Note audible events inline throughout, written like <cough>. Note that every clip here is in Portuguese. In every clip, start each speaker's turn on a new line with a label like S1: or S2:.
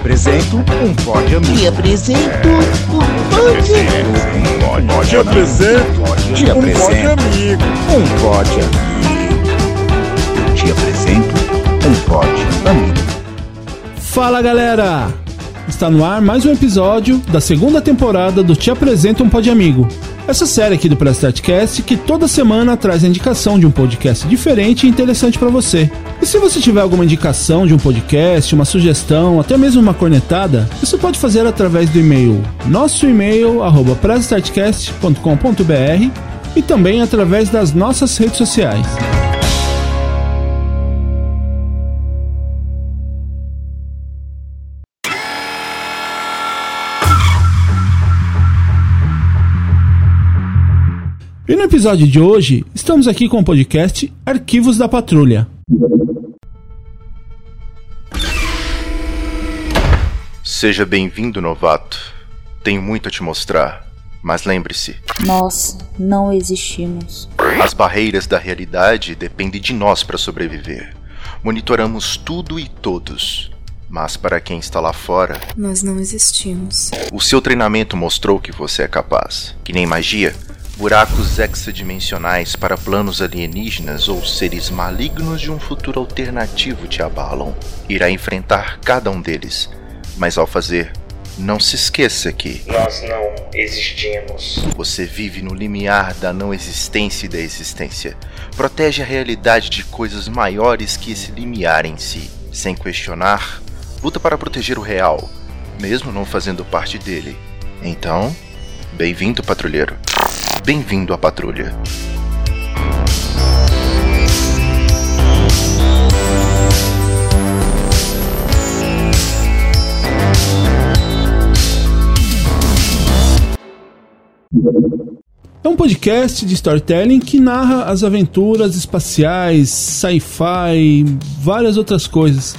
S1: apresento um pódio amigo.
S2: Te apresento um pódio
S1: Um pódio
S3: Te apresento um pódio amigo.
S1: um pódio amigo. Te apresento um pódio amigo.
S4: Fala galera! Está no ar mais um episódio da segunda temporada do Te Apresento um Pod Amigo. Essa série aqui do Prestartcast que toda semana traz a indicação de um podcast diferente e interessante para você. E se você tiver alguma indicação de um podcast, uma sugestão, até mesmo uma cornetada, você pode fazer através do e-mail nosso e-mail arroba e também através das nossas redes sociais. No episódio de hoje, estamos aqui com o podcast Arquivos da Patrulha.
S5: Seja bem-vindo, novato. Tenho muito a te mostrar, mas lembre-se,
S6: Nós não existimos.
S5: as barreiras da realidade dependem de nós para sobreviver. Monitoramos tudo e todos, mas para quem está lá fora,
S7: Nós não existimos.
S5: o seu treinamento mostrou que você é capaz. Que nem magia, buracos hexadimensionais para planos alienígenas ou seres malignos de um futuro alternativo te abalam. Irá enfrentar cada um deles, mas ao fazer, não se esqueça que
S8: Nós não existimos.
S5: Você vive no limiar da não existência e da existência. Protege a realidade de coisas maiores que esse limiar em si. Sem questionar, luta para proteger o real, mesmo não fazendo parte dele. Então, bem-vindo, patrulheiro. Bem-vindo à patrulha.
S4: É um podcast de storytelling que narra as aventuras espaciais, sci-fi, várias outras coisas.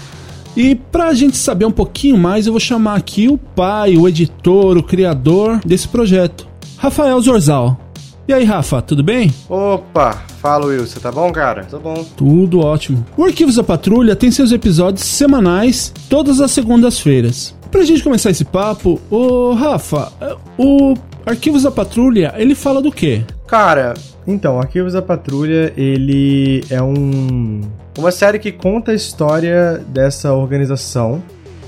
S4: E pra gente saber um pouquinho mais, eu vou chamar aqui o pai, o editor, o criador desse projeto, Rafael Zorzal. E aí, Rafa, tudo bem?
S3: Opa, fala Will, você tá bom, cara? Tô bom.
S4: Tudo ótimo. O Arquivos da Patrulha tem seus episódios semanais, todas as segundas-feiras. Pra gente começar esse papo, ô Rafa, o Arquivos da Patrulha, ele fala do quê?
S3: Cara, então, Arquivos da Patrulha, ele é um uma série que conta a história dessa organização,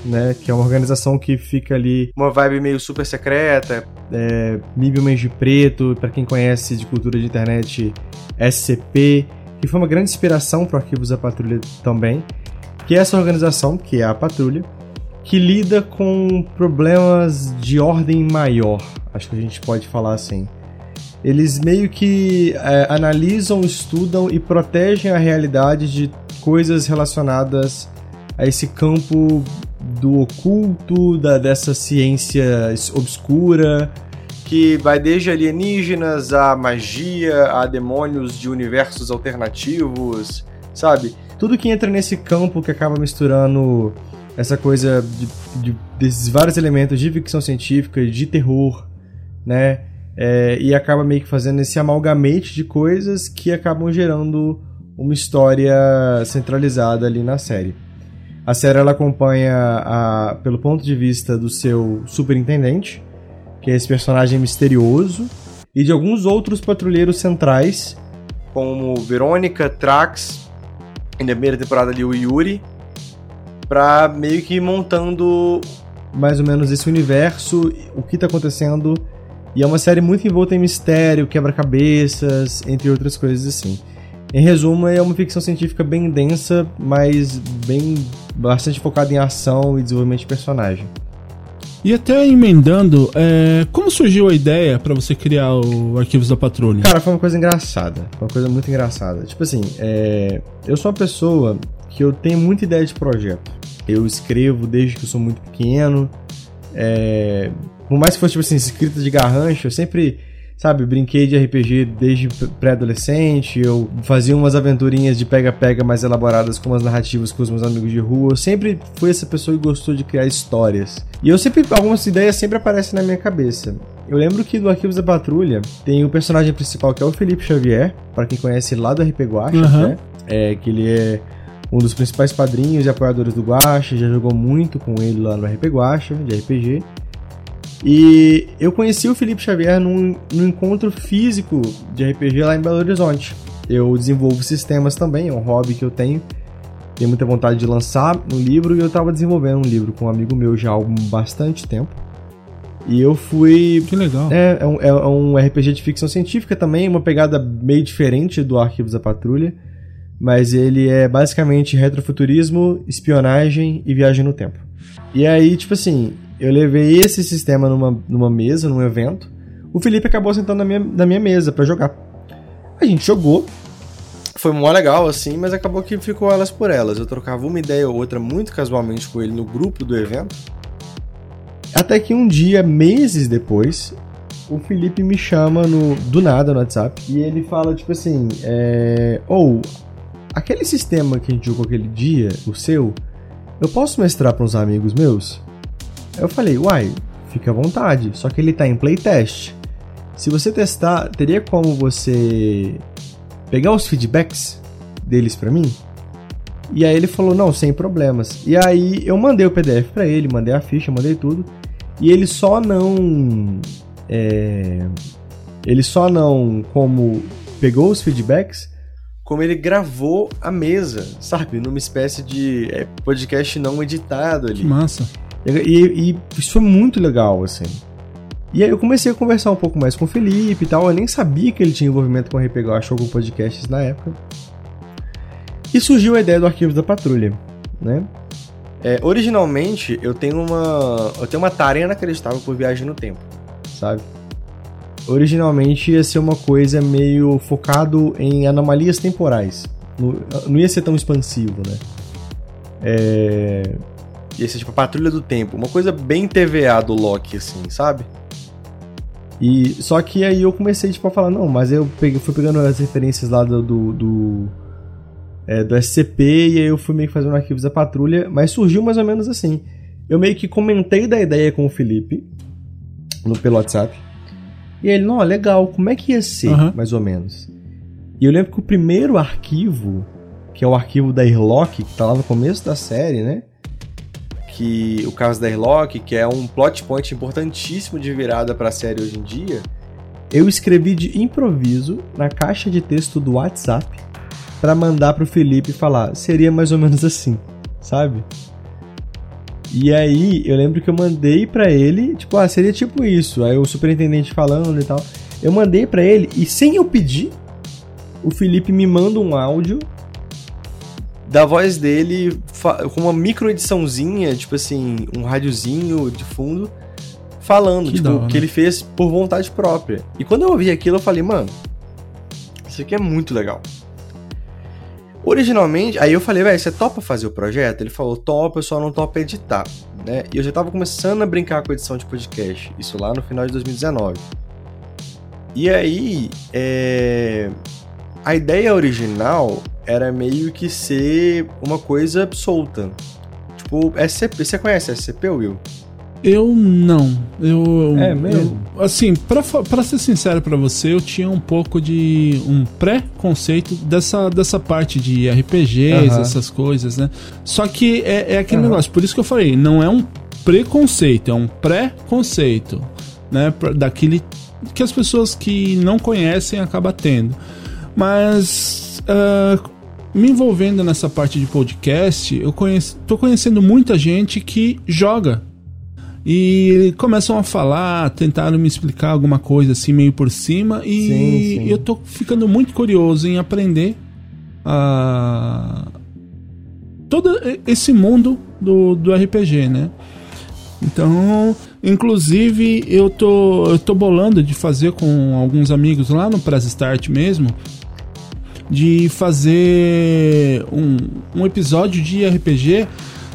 S3: né? Que é uma organização que fica ali uma vibe meio super secreta, é, Mib Homens de Preto, pra quem conhece de cultura de internet, SCP, que foi uma grande inspiração para Arquivos da Patrulha também, que é essa organização, que é a Patrulha, que lida com problemas de ordem maior, acho que a gente pode falar assim. Eles meio que é, analisam, estudam e protegem a realidade de coisas relacionadas a esse campo do oculto, da, dessa ciência obscura, que vai desde alienígenas a magia, a demônios de universos alternativos, sabe? Tudo que entra nesse campo que acaba misturando essa coisa de, de- desses vários elementos de ficção científica, de terror, né? É, e acaba meio que fazendo esse amalgamate de coisas que acabam gerando uma história centralizada ali na série. A série ela acompanha a, pelo ponto de vista do seu superintendente, que é esse personagem misterioso, e de alguns outros patrulheiros centrais, como Verônica, Trax, na primeira temporada ali o Yuri, pra meio que montando mais ou menos esse universo, o que tá acontecendo. E é uma série muito envolta em mistério, quebra-cabeças, entre outras coisas assim. Em resumo, é uma ficção científica bem densa, mas bem bastante focada em ação e desenvolvimento de personagem.
S4: E até emendando, é, como surgiu a ideia pra você criar o Arquivos da Patrulha?
S3: Cara, foi uma coisa engraçada. Foi uma coisa muito engraçada. Tipo assim, é, eu sou uma pessoa que eu tenho muita ideia de projeto. Eu escrevo desde que eu sou muito pequeno. É, por mais que fosse, tipo assim, escrita de garrancho, eu sempre, sabe, brinquei de RPG desde pré-adolescente. Eu fazia umas aventurinhas de pega-pega mais elaboradas com umas narrativas com os meus amigos de rua. Eu sempre fui essa pessoa que gostou de criar histórias. E eu sempre, algumas ideias sempre aparecem na minha cabeça. Eu lembro que do Arquivos da Patrulha tem o personagem principal que é o Felipe Xavier, para quem conhece lá do RP Guacha,
S4: Uhum.
S3: né? É, que ele é um dos principais padrinhos e apoiadores do Guacha, já jogou muito com ele lá no RP Guacha, de RPG. E eu conheci o Felipe Xavier num, num encontro físico de RPG lá em Belo Horizonte. Eu desenvolvo sistemas também, é um hobby que eu tenho. Tenho muita vontade de lançar um livro e eu estava desenvolvendo um livro com um amigo meu já há bastante tempo. E eu fui.
S4: Que legal.
S3: É, é um, é um RPG de ficção científica também, uma pegada meio diferente do Arquivos da Patrulha. Mas ele é basicamente retrofuturismo, espionagem e viagem no tempo. E aí, tipo assim, eu levei esse sistema numa, numa mesa, num evento. O Felipe acabou sentando na minha, na minha mesa para jogar. A gente jogou. Foi mó legal, assim, mas acabou que ficou elas por elas. Eu trocava uma ideia ou outra muito casualmente com ele no grupo do evento. Até que um dia, meses depois, o Felipe me chama no, do nada no WhatsApp e ele fala, tipo assim, é, ou oh, aquele sistema que a gente jogou aquele dia, o seu, eu posso mestrar para uns amigos meus? Eu falei, uai, fica à vontade, só que ele tá em playtest. Se você testar, teria como você pegar os feedbacks deles para mim? E aí ele falou, não, sem problemas. E aí eu mandei o PDF para ele, mandei a ficha, mandei tudo. E ele só não. É, ele só não, como pegou os feedbacks, como ele gravou a mesa, sabe? Numa espécie de é, podcast não editado ali.
S4: Que massa.
S3: E, e, isso foi muito legal, assim. E aí eu comecei a conversar um pouco mais com o Felipe e tal. Eu nem sabia que ele tinha envolvimento com o RPG Show com podcasts na época. E surgiu a ideia do Arquivos da Patrulha, né? É, originalmente, eu tenho uma eu tenho uma tarefa inacreditável por viagem no tempo, sabe? Originalmente ia ser uma coisa meio focado em anomalias temporais. Não, não ia ser tão expansivo, né? É... Ia ser tipo a Patrulha do Tempo, uma coisa bem TVA do Loki, assim, sabe? E só que aí eu comecei tipo a falar, não, mas eu peguei, fui pegando as referências lá do, do, do é, do SCP e aí eu fui meio que fazendo arquivos da patrulha, mas surgiu mais ou menos assim. Eu meio que comentei da ideia com o Felipe no pelo WhatsApp. E ele, não, legal, como é que ia ser, uhum. mais ou menos? E eu lembro que o primeiro arquivo, que é o arquivo da Irlock, que tá lá no começo da série, né? Que o caso da Irlock, que é um plot point importantíssimo de virada para a série hoje em dia, eu escrevi de improviso na caixa de texto do WhatsApp para mandar pro Felipe falar, seria mais ou menos assim, sabe? E aí, eu lembro que eu mandei para ele, tipo, ah, seria tipo isso. Aí o superintendente falando e tal. Eu mandei para ele e sem eu pedir, o Felipe me manda um áudio da voz dele com uma micro ediçãozinha, tipo assim, um rádiozinho de fundo, falando, que tipo, que ele fez por vontade própria. E quando eu ouvi aquilo, eu falei, mano, isso aqui é muito legal. Originalmente, aí eu falei, velho, você topa fazer o projeto? Ele falou, topa, eu só não topa editar, né? E eu já tava começando a brincar com edição de podcast, isso lá no final de 2019. E aí, é... a ideia original era meio que ser uma coisa solta. Tipo, SCP, você conhece SCP, Will?
S4: Eu não. Eu.
S3: É mesmo?
S4: Eu, assim, pra, pra ser sincero para você, eu tinha um pouco de um pré-conceito dessa, dessa parte de RPGs, essas coisas, né? Só que é, é aquele negócio, por isso que eu falei, não é um preconceito, é um pré-conceito, né? Daquele que as pessoas que não conhecem acabam tendo. Mas. Uh, me envolvendo nessa parte de podcast, eu conheço, tô conhecendo muita gente que joga e começam a falar, tentaram me explicar alguma coisa assim meio por cima e sim, sim. eu tô ficando muito curioso em aprender a todo esse mundo do, do RPG, né? Então, inclusive eu tô eu tô bolando de fazer com alguns amigos lá no Press Start mesmo de fazer um, um episódio de RPG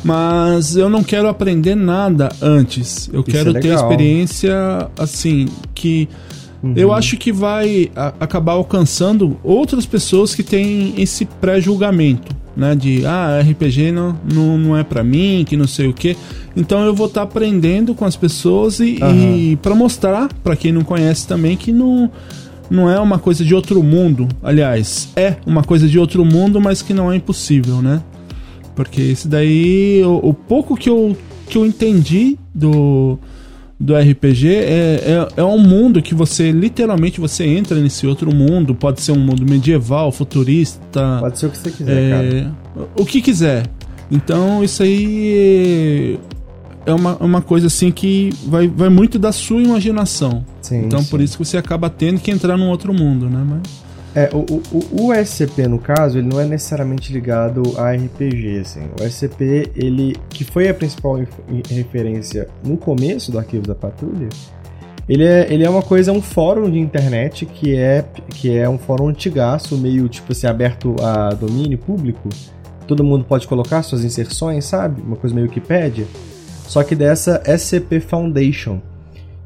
S4: mas eu não quero aprender nada antes. Eu Isso quero é ter experiência assim que uhum. eu acho que vai a, acabar alcançando outras pessoas que têm esse pré-julgamento, né? De ah, RPG não, não, não é para mim, que não sei o que. Então eu vou estar tá aprendendo com as pessoas e, uhum. e para mostrar para quem não conhece também que não não é uma coisa de outro mundo. Aliás, é uma coisa de outro mundo, mas que não é impossível, né? Porque isso daí, o, o pouco que eu, que eu entendi do, do RPG é, é, é, um mundo que você literalmente você entra nesse outro mundo. Pode ser um mundo medieval, futurista.
S3: Pode ser o que você quiser, é, cara.
S4: O que quiser. Então isso aí é uma, uma coisa assim que vai, vai muito da sua imaginação. Sim, então sim. por isso que você acaba tendo que entrar num outro mundo, né? Mas...
S3: É, o, o, o SCP, no caso, ele não é necessariamente ligado a RPG, assim. O SCP, ele, que foi a principal referência no começo do Arquivo da Patrulha, ele é, ele é uma coisa, um fórum de internet que é, que é um fórum antigaço, meio, tipo assim, aberto a domínio público. Todo mundo pode colocar suas inserções, sabe? Uma coisa meio Wikipedia. Só que dessa SCP Foundation,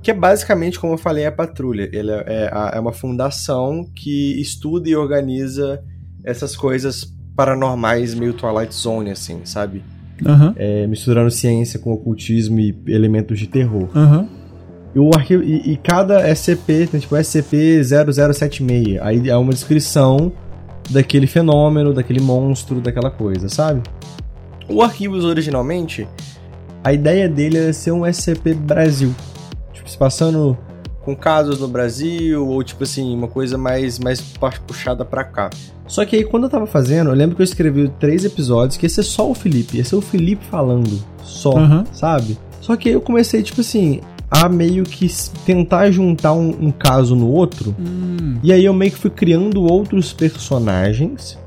S3: que é basicamente, como eu falei, a patrulha. Ele é, é, é uma fundação que estuda e organiza essas coisas paranormais, meio Twilight Zone, assim, sabe?
S4: Uhum.
S3: É, misturando ciência com ocultismo e elementos de terror.
S4: Uhum.
S3: E, o arquivo, e, e cada SCP tem tipo SCP-0076. Aí é uma descrição daquele fenômeno, daquele monstro, daquela coisa, sabe? O Arquivos originalmente, a ideia dele era ser um SCP Brasil tipo, se passando com casos no Brasil, ou tipo assim, uma coisa mais, mais puxada pra cá. Só que aí quando eu tava fazendo, eu lembro que eu escrevi três episódios, que ia ser só o Felipe, ia ser o Felipe falando, só, uhum. sabe? Só que aí eu comecei, tipo assim, a meio que tentar juntar um, um caso no outro.
S4: Hum.
S3: E aí eu meio que fui criando outros personagens.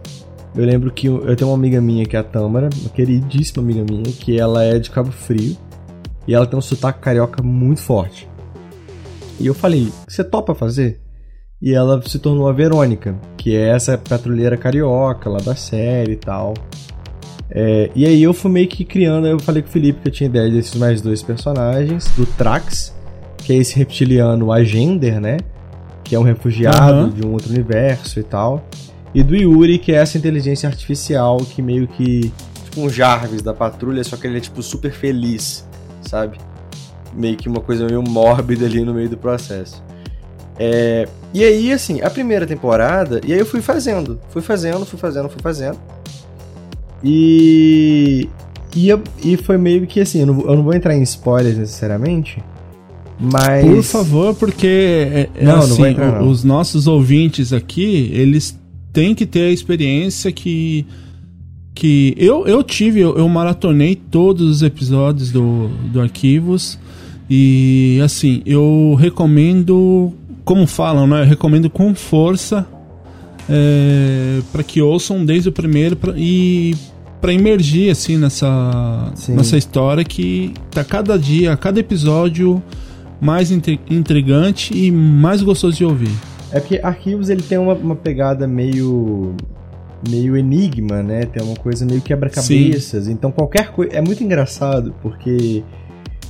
S3: Eu lembro que eu, eu tenho uma amiga minha que é a Tâmara, uma queridíssima amiga minha, que ela é de Cabo Frio. E ela tem um sotaque carioca muito forte. E eu falei, você topa fazer? E ela se tornou a Verônica, que é essa patrulheira carioca lá da série e tal. É, e aí eu fui meio que criando, eu falei com o Felipe que eu tinha ideia desses mais dois personagens, do Trax, que é esse reptiliano Agender, né? Que é um refugiado uhum. de um outro universo e tal. E do Yuri, que é essa inteligência artificial que meio que. Tipo um Jarvis da patrulha, só que ele é tipo super feliz sabe? Meio que uma coisa meio mórbida ali no meio do processo. É, e aí, assim, a primeira temporada, e aí eu fui fazendo, fui fazendo, fui fazendo, fui fazendo. E. E, eu, e foi meio que assim, eu não, eu não, vou entrar em spoilers necessariamente, mas.
S4: Por favor, porque é, é não, assim, não entrar, não. os nossos ouvintes aqui, eles têm que ter a experiência que que eu, eu tive, eu, eu maratonei todos os episódios do, do Arquivos e assim, eu recomendo, como falam, né? Eu recomendo com força é, para que ouçam desde o primeiro pra, e para emergir assim nessa, nessa história que tá cada dia, cada episódio mais intrigante e mais gostoso de ouvir.
S3: É porque Arquivos ele tem uma, uma pegada meio meio enigma, né? Tem uma coisa meio quebra-cabeças. Então qualquer coisa. É muito engraçado, porque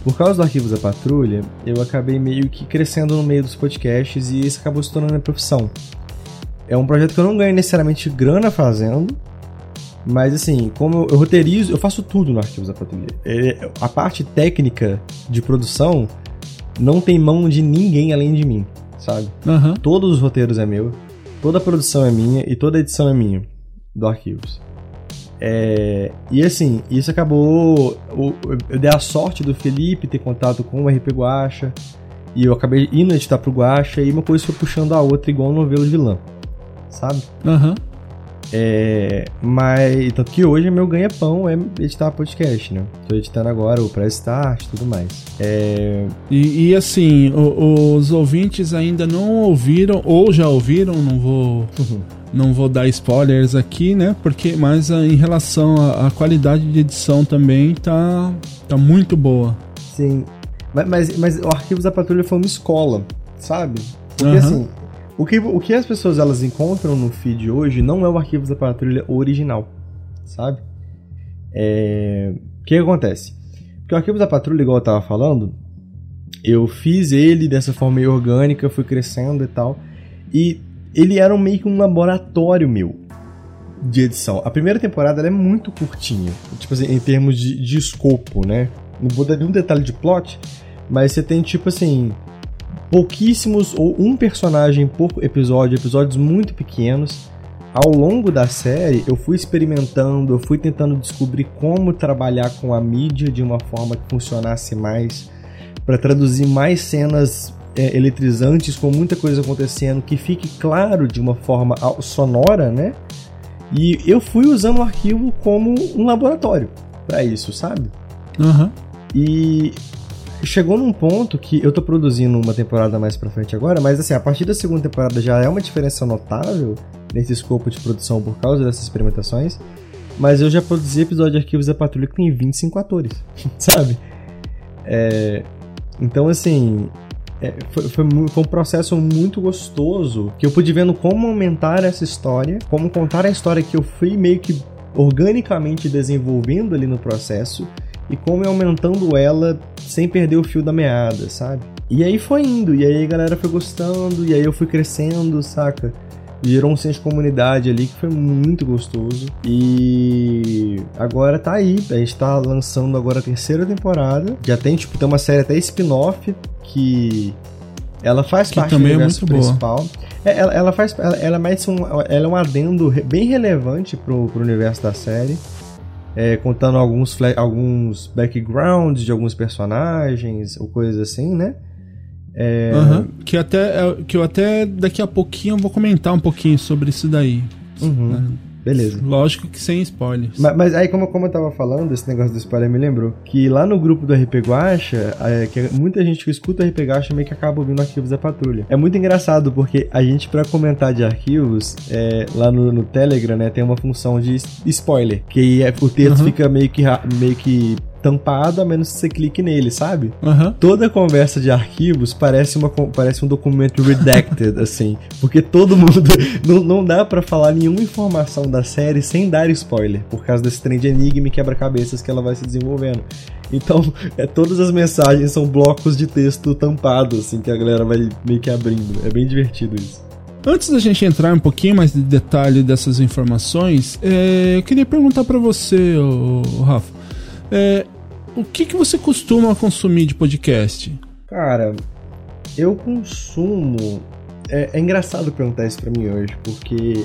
S3: por causa do Arquivos da Patrulha, eu acabei meio que crescendo no meio dos podcasts e isso acabou se tornando minha profissão. É um projeto que eu não ganho necessariamente grana fazendo, mas assim, como eu, eu roteirizo, eu faço tudo no Arquivos da Patrulha. É, a parte técnica de produção não tem mão de ninguém além de mim, sabe?
S4: Uhum.
S3: Todos os roteiros é meu, toda a produção é minha e toda a edição é minha do Arquivos. É, e assim, isso acabou. Eu dei a sorte do Felipe ter contato com o RP Guacha. E eu acabei indo editar pro Guacha e uma coisa foi puxando a outra, igual um novelo de lã. Sabe?
S4: Aham. Uhum.
S3: É, mas, tanto que hoje meu ganha-pão é editar podcast, né? Tô editando agora o Press Start e tudo mais. É...
S4: E, e assim, o, os ouvintes ainda não ouviram, ou já ouviram, não vou. Uhum não vou dar spoilers aqui, né? Porque, mas ah, em relação à, qualidade de edição também tá, tá muito boa.
S3: Sim. Mas, mas, mas o Arquivos da Patrulha foi uma escola, sabe? Porque uhum. assim, o que, o que as pessoas elas encontram no feed hoje não é o Arquivos da Patrulha original, sabe? É... O que, acontece? Porque o Arquivos da Patrulha, igual eu tava falando, eu fiz ele dessa forma meio orgânica, fui crescendo e tal. E ele era meio que um laboratório meu de edição. A primeira temporada é muito curtinha, tipo assim, em termos de, de escopo, né? Não vou dar nenhum detalhe de plot, mas você tem tipo assim pouquíssimos ou um personagem por episódio, episódios muito pequenos. ao longo da série, eu fui experimentando, eu fui tentando descobrir como trabalhar com a mídia de uma forma que funcionasse mais, para traduzir mais cenas é, eletrizantes com muita coisa acontecendo, que fique claro de uma forma sonora, né? E eu fui usando o arquivo como um laboratório para isso, sabe?
S4: Uhum.
S3: E chegou num ponto que eu tô produzindo uma temporada mais pra frente agora, mas assim, a partir da segunda temporada já é uma diferença notável nesse escopo de produção por causa dessas experimentações. Mas eu já produzi episódio de Arquivos da Patrulha que tem 25 atores, <laughs> sabe? É, então, assim, é, foi, foi, foi, um processo muito gostoso que eu pude vendo como aumentar essa história, como contar a história que eu fui meio que organicamente desenvolvendo ali no processo e como é aumentando ela sem perder o fio da meada, sabe? E aí foi indo, e aí a galera foi gostando, e aí eu fui crescendo, saca? Gerou um senso de comunidade ali que foi muito gostoso. E agora tá aí. A gente tá lançando agora a terceira temporada. Já tem, tipo, tem uma série até spin-off que ela faz
S4: que
S3: parte
S4: também
S3: do
S4: é
S3: universo
S4: muito
S3: principal. É, ela, ela, faz, ela, ela é mais um, ela é um adendo bem relevante pro, pro universo da série é, contando alguns, alguns backgrounds de alguns personagens ou coisas assim, né?
S4: É... Uhum. Que, até, é, que eu até daqui a pouquinho vou comentar um pouquinho sobre isso daí.
S3: Uhum. Né? Beleza.
S4: Lógico que sem spoilers.
S3: Mas, mas, aí, como, como eu tava falando, esse negócio do spoiler me lembrou que lá no grupo do RP Guacha, é, que muita gente que escuta o RP Guacha meio que acaba ouvindo arquivos da patrulha. É muito engraçado porque a gente, para comentar de arquivos, é, lá no, no, Telegram, né, tem uma função de spoiler, que é, o texto uhum. fica meio que, meio que tampado a menos que você clique nele, sabe?
S4: Uhum.
S3: Toda conversa de arquivos parece, uma, parece um documento redacted, <laughs> assim. Porque todo mundo. <laughs> Não, não dá para falar nenhuma informação da série sem dar spoiler, por causa desse trem de enigma e quebra-cabeças que ela vai se desenvolvendo. Então, <laughs> é, todas as mensagens são blocos de texto tampados, assim, que a galera vai meio que abrindo. É bem divertido isso.
S4: Antes da gente entrar um pouquinho mais de detalhe dessas informações, é, eu queria perguntar para você, Rafa. É, o que, que você costuma consumir de podcast?
S3: Cara, eu consumo. É, é engraçado perguntar isso pra mim hoje, porque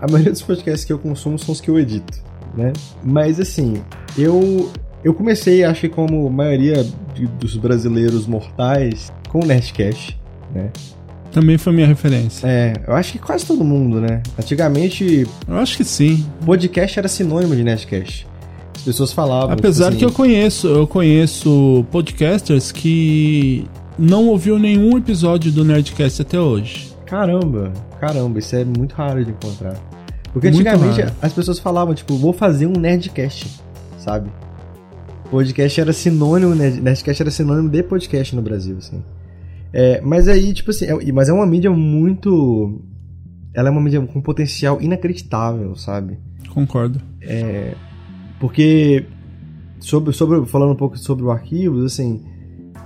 S3: a maioria dos podcasts que eu consumo são os que eu edito, né? Mas assim, eu eu comecei, acho que como a maioria de, dos brasileiros mortais, com o Nerdcast, né?
S4: Também foi minha referência.
S3: É, eu acho que quase todo mundo, né? Antigamente.
S4: Eu acho que sim.
S3: Podcast era sinônimo de Nerdcast pessoas falavam.
S4: Apesar tipo assim, que eu conheço, eu conheço podcasters que não ouviu nenhum episódio do Nerdcast até hoje.
S3: Caramba, caramba, isso é muito raro de encontrar. Porque muito antigamente raro. as pessoas falavam, tipo, vou fazer um Nerdcast, sabe? Podcast era sinônimo, Nerdcast era sinônimo de podcast no Brasil, assim. É, mas aí, tipo assim, é, mas é uma mídia muito. Ela é uma mídia com potencial inacreditável, sabe?
S4: Concordo.
S3: É, porque, sobre, sobre, falando um pouco sobre o Arquivos, assim,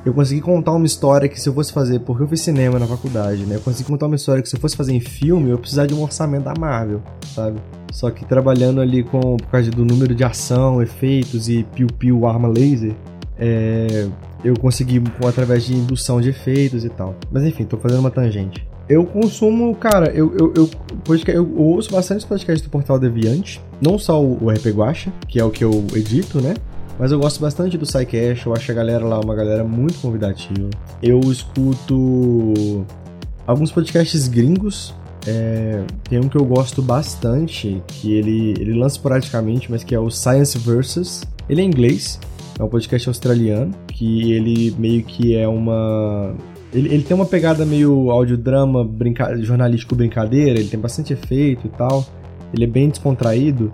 S3: eu consegui contar uma história que se eu fosse fazer, porque eu fiz cinema na faculdade, né? Eu consegui contar uma história que se eu fosse fazer em filme, eu precisaria de um orçamento da Marvel, sabe? Só que trabalhando ali com, por causa do número de ação, efeitos e piu-piu arma laser, é, eu consegui através de indução de efeitos e tal. Mas enfim, tô fazendo uma tangente. Eu consumo, cara, eu, eu, eu, podcast, eu, ouço bastante podcasts do Portal Deviante. Não só o, RP Guacha, que é o que eu edito, né? Mas eu gosto bastante do SciCash, eu acho a galera lá uma galera muito convidativa. Eu escuto alguns podcasts gringos. É, tem um que eu gosto bastante, que ele, ele lança esporadicamente, mas que é o Science Versus. Ele é inglês, é um podcast australiano, que ele meio que é uma ele, ele tem uma pegada meio audiodrama, brinca jornalístico brincadeira, ele tem bastante efeito e tal. Ele é bem descontraído,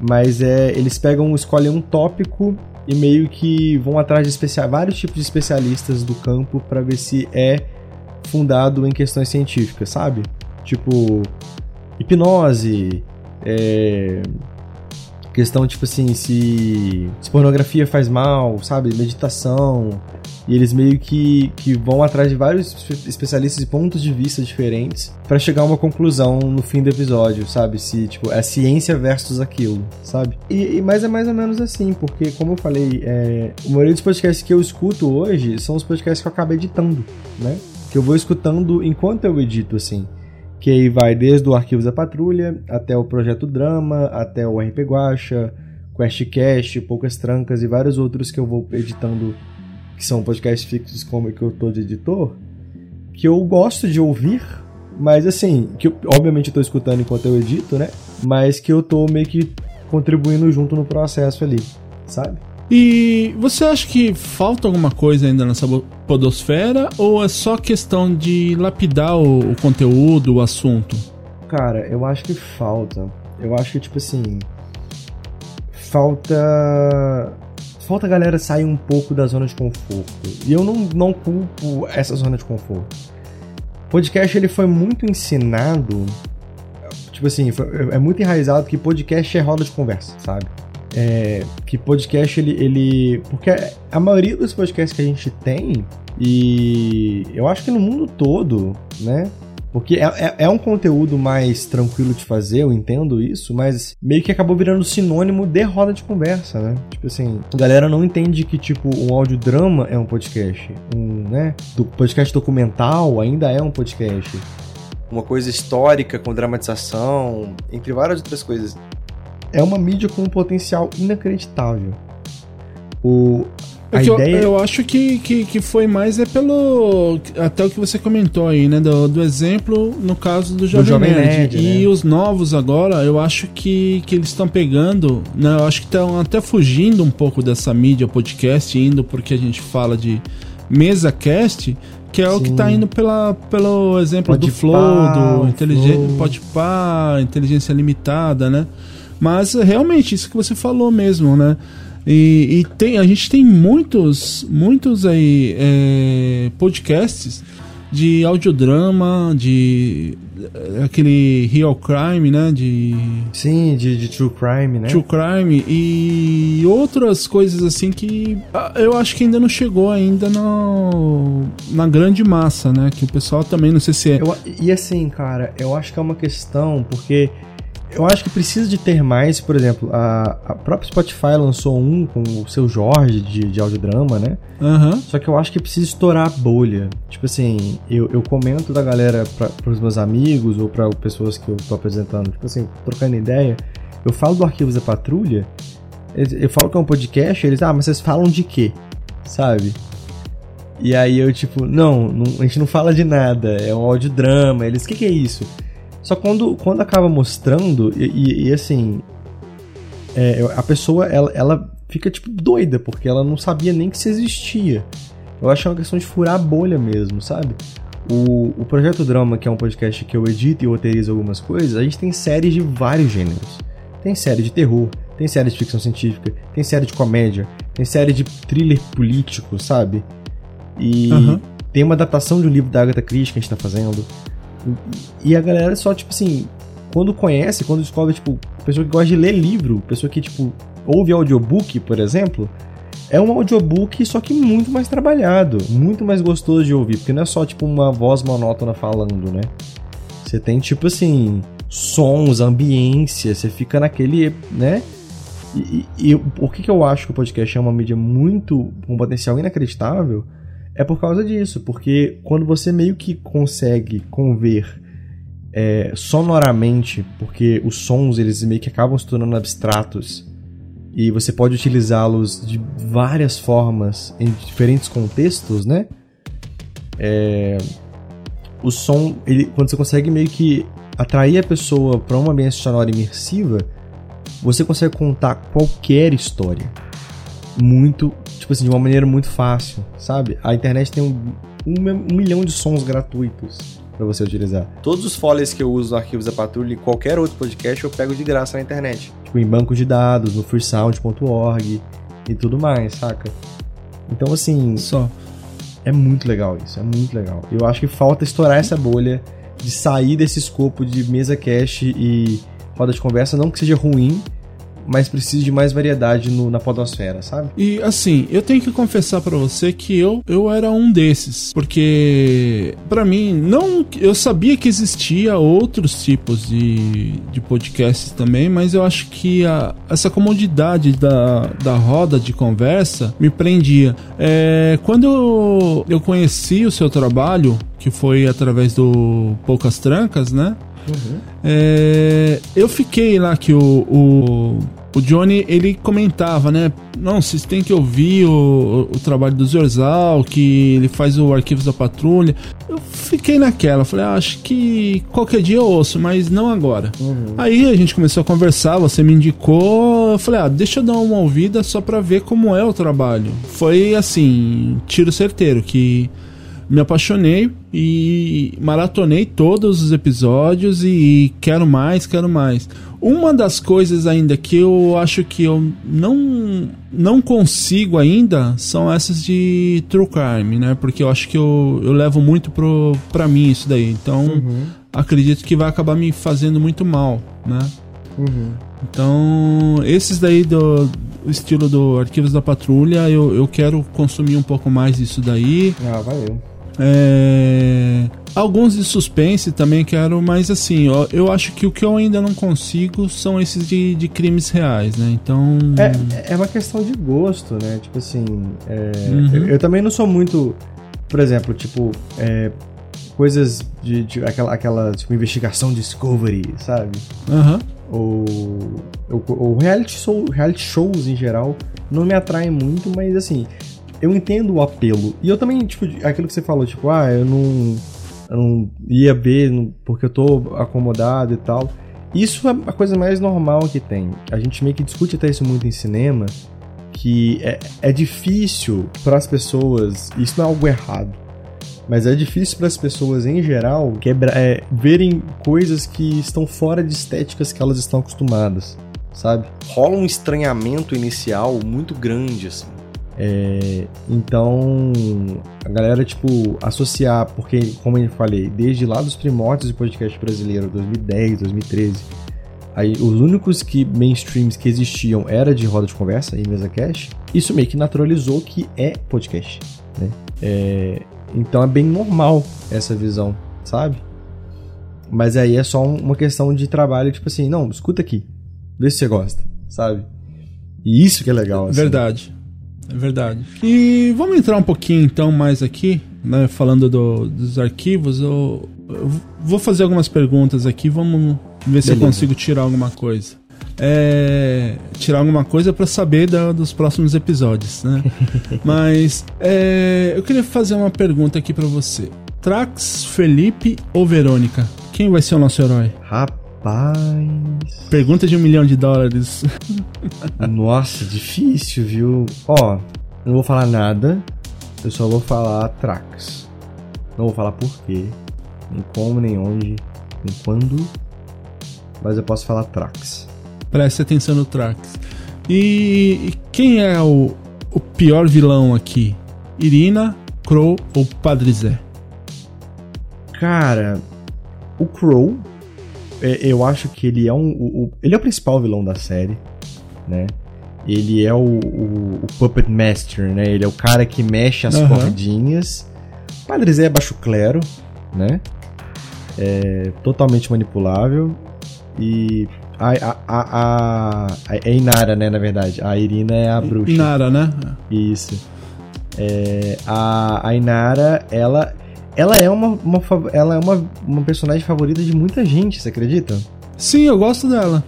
S3: mas é eles pegam, escolhem um tópico e meio que vão atrás de especial, vários tipos de especialistas do campo para ver se é fundado em questões científicas, sabe? Tipo hipnose, é, questão tipo assim se, se pornografia faz mal, sabe? Meditação, e eles meio que, que vão atrás de vários especialistas e pontos de vista diferentes para chegar a uma conclusão no fim do episódio, sabe? Se, tipo, é ciência versus aquilo, sabe? E, e mas é mais ou menos assim, porque, como eu falei, é, a maioria dos podcasts que eu escuto hoje são os podcasts que eu acabo editando, né? Que eu vou escutando enquanto eu edito, assim. Que aí vai desde o Arquivos da Patrulha até o Projeto Drama, até o RP Guacha, QuestCast, Poucas Trancas e vários outros que eu vou editando, que são podcasts fixos como que eu tô de editor, que eu gosto de ouvir, mas assim, que eu, obviamente eu tô escutando enquanto eu edito, né? Mas que eu tô meio que contribuindo junto no processo ali, sabe?
S4: E você acha que falta alguma coisa ainda nessa podosfera ou é só questão de lapidar o, o conteúdo, o assunto?
S3: Cara, eu acho que falta. Eu acho que, tipo assim. Falta. Falta a galera sair um pouco da zona de conforto. E eu não, não culpo essa zona de conforto. Podcast ele foi muito ensinado. Tipo assim, foi, é muito enraizado que podcast é roda de conversa, sabe? É, que podcast ele, ele. Porque a maioria dos podcasts que a gente tem, e eu acho que no mundo todo, né? Porque é, é, é, um conteúdo mais tranquilo de fazer, eu entendo isso, mas meio que acabou virando sinônimo de roda de conversa, né? Tipo assim, a galera não entende que, tipo, um audiodrama é um podcast. Um, né? Do podcast documental ainda é um podcast. Uma coisa histórica com dramatização, entre várias outras coisas é uma mídia com um potencial inacreditável. O,
S4: é ideia... eu, eu, acho que, que, que foi mais é pelo. Até o que você comentou aí, né? Do, do exemplo no caso do Jovem, do Jovem Nerd. Nerd e né? os novos agora, eu acho que, que eles estão pegando. Né, eu acho que estão até fugindo um pouco dessa mídia podcast, indo porque a gente fala de mesa cast, que é Sim. o que está indo pela, pelo exemplo pode do Flow, pá, do inteligência, pode pá, inteligência limitada, né? Mas realmente, isso que você falou mesmo, né? E, e tem, a gente tem muitos, muitos aí é, podcasts de audiodrama, de é, aquele real crime, né? De
S3: sim, de, de true crime, né?
S4: True crime e outras coisas assim que ah, eu acho que ainda não chegou ainda no, na grande massa, né? Que o pessoal também não sei se é.
S3: Eu, e assim, cara, eu acho que é uma questão porque eu acho que precisa de ter mais, por exemplo, a, a própria Spotify lançou um com o seu Jorge de, de audiodrama, né?
S4: Uhum.
S3: Só que eu acho que precisa estourar a bolha. Tipo assim, eu, eu comento da galera para os meus amigos ou para pessoas que eu tô apresentando, tipo assim, trocando ideia. Eu falo do Arquivos da Patrulha, eu falo que é um podcast, eles, ah, mas vocês falam de quê? Sabe? E aí eu, tipo, não, não a gente não fala de nada, é um audiodrama. Eles, o que, que é isso? Só quando, quando acaba mostrando, e, e, e assim, é, a pessoa, ela, ela fica, tipo, doida, porque ela não sabia nem que isso existia. Eu acho que é uma questão de furar a bolha mesmo, sabe? O, o Projeto Drama, que é um podcast que eu edito e roteirizo algumas coisas, a gente tem séries de vários gêneros. Tem série de terror, tem série de ficção científica, tem série de comédia, tem série de thriller político, sabe? E uhum. tem uma adaptação de um livro da Agatha Christie que a gente tá fazendo. E a galera só, tipo assim, quando conhece, quando descobre, tipo, pessoa que gosta de ler livro, pessoa que, tipo, ouve audiobook, por exemplo, é um audiobook, só que muito mais trabalhado, muito mais gostoso de ouvir, porque não é só, tipo, uma voz monótona falando, né? Você tem, tipo assim, sons, ambiência, você fica naquele, né? E, e, e por que, que eu acho que o podcast é uma mídia muito, com um potencial inacreditável? É por causa disso, porque quando você meio que consegue conver é, sonoramente, porque os sons eles meio que acabam se tornando abstratos e você pode utilizá-los de várias formas em diferentes contextos, né? É, o som, ele, quando você consegue meio que atrair a pessoa para uma ambiente sonora imersiva, você consegue contar qualquer história muito, tipo assim, de uma maneira muito fácil, sabe? A internet tem um, um, um milhão de sons gratuitos para você utilizar. Todos os foles que eu uso no Arquivos da Patrulha e qualquer outro podcast eu pego de graça na internet. Tipo, em bancos de dados, no freesound.org e tudo mais, saca? Então, assim...
S4: Só.
S3: É muito legal isso, é muito legal. Eu acho que falta estourar essa bolha de sair desse escopo de mesa cache e roda de conversa, não que seja ruim, mas preciso de mais variedade no, na podosfera, sabe?
S4: E assim, eu tenho que confessar para você que eu, eu era um desses, porque para mim, não, eu sabia que existia outros tipos de, de podcasts também, mas eu acho que a, essa comodidade da, da roda de conversa me prendia. É, quando eu, eu conheci o seu trabalho, que foi através do Poucas Trancas, né? Uhum. É, eu fiquei lá que o, o, o, Johnny ele comentava, né? Não, vocês têm que ouvir o, o trabalho do Zorzal, que ele faz o Arquivos da Patrulha. Eu fiquei naquela, falei, ah, acho que qualquer dia eu ouço, mas não agora. Uhum. Aí a gente começou a conversar, você me indicou, eu falei, ah, deixa eu dar uma ouvida só pra ver como é o trabalho. Foi assim, tiro certeiro, que me apaixonei e maratonei todos os episódios e quero mais, quero mais. Uma das coisas ainda que eu acho que eu não não consigo ainda são essas de true crime, né? Porque eu acho que eu, eu levo muito pro, pra mim isso daí. Então, uhum. acredito que vai acabar me fazendo muito mal, né? Uhum. Então, esses daí do, estilo do Arquivos da Patrulha, eu, eu quero consumir um pouco mais disso daí.
S3: Ah, valeu.
S4: É... Alguns de suspense também quero, mas assim, ó, eu acho que o que eu ainda não consigo são esses de, de crimes reais, né? Então.
S3: É, é uma questão de gosto, né? Tipo assim. É... Uhum. Eu, eu, também não sou muito. Por exemplo, tipo. É... Coisas de, de, aquela, aquela tipo, investigação Discovery, sabe?
S4: Aham.
S3: Uhum. Ou, ou, reality, show, reality shows em geral não me atraem muito, mas assim, eu entendo o apelo. E eu também, tipo, aquilo que você falou, tipo, ah, eu não, eu não ia ver porque eu tô acomodado e tal. Isso é a coisa mais normal que tem. A gente meio que discute até isso muito em cinema, que é, é difícil para as pessoas, isso não é algo errado, mas é difícil para as pessoas em geral quebra, é, verem coisas que estão fora de estéticas que elas estão acostumadas, sabe? Rola um estranhamento inicial muito grande, assim. É, então, a galera, tipo, associar, porque, como eu falei, desde lá dos primórdios do podcast brasileiro, 2010, 2013, aí os únicos que mainstreams que existiam era de roda de conversa e mesa cast, isso meio que naturalizou que é podcast, né? É, então é bem normal essa visão, sabe? Mas aí é só uma questão de trabalho, tipo assim, não, escuta aqui, vê se você gosta, sabe? E isso que é legal. Assim.
S4: Verdade. É verdade. E vamos entrar um pouquinho então mais aqui, né, falando do, dos arquivos. Eu, eu, vou fazer algumas perguntas aqui, vamos ver Beleza. se eu consigo tirar alguma coisa. É, tirar alguma coisa para saber da, dos próximos episódios, né? <laughs> Mas é, eu queria fazer uma pergunta aqui para você. Trax, Felipe ou Verônica? Quem vai ser o nosso herói?
S3: Rapaz.
S4: Pergunta de um milhão de dólares. <laughs>
S3: Nossa, difícil, viu? Ó, não vou falar nada. Eu só vou falar Trax. Não vou falar por quê, nem como, nem onde, nem quando. Mas eu posso falar Trax.
S4: Preste atenção no Trax. E, quem é o, o pior vilão aqui? Irina, Crow ou Padre Zé?
S3: Cara, o Crow eu acho que ele é um. O, o, ele é o principal vilão da série, né? Ele é o, o, o, Puppet Master, né? Ele é o cara que mexe as uhum. cordinhas. Padre Zé é baixo clero, né? É totalmente manipulável. E a, a, a, a, é Inara, né, na verdade. A Irina é a bruxa.
S4: Inara, né?
S3: Isso. É, a, a Inara, ela ela é uma, uma ela é uma, uma personagem favorita de muita gente, você acredita?
S4: Sim, eu gosto dela.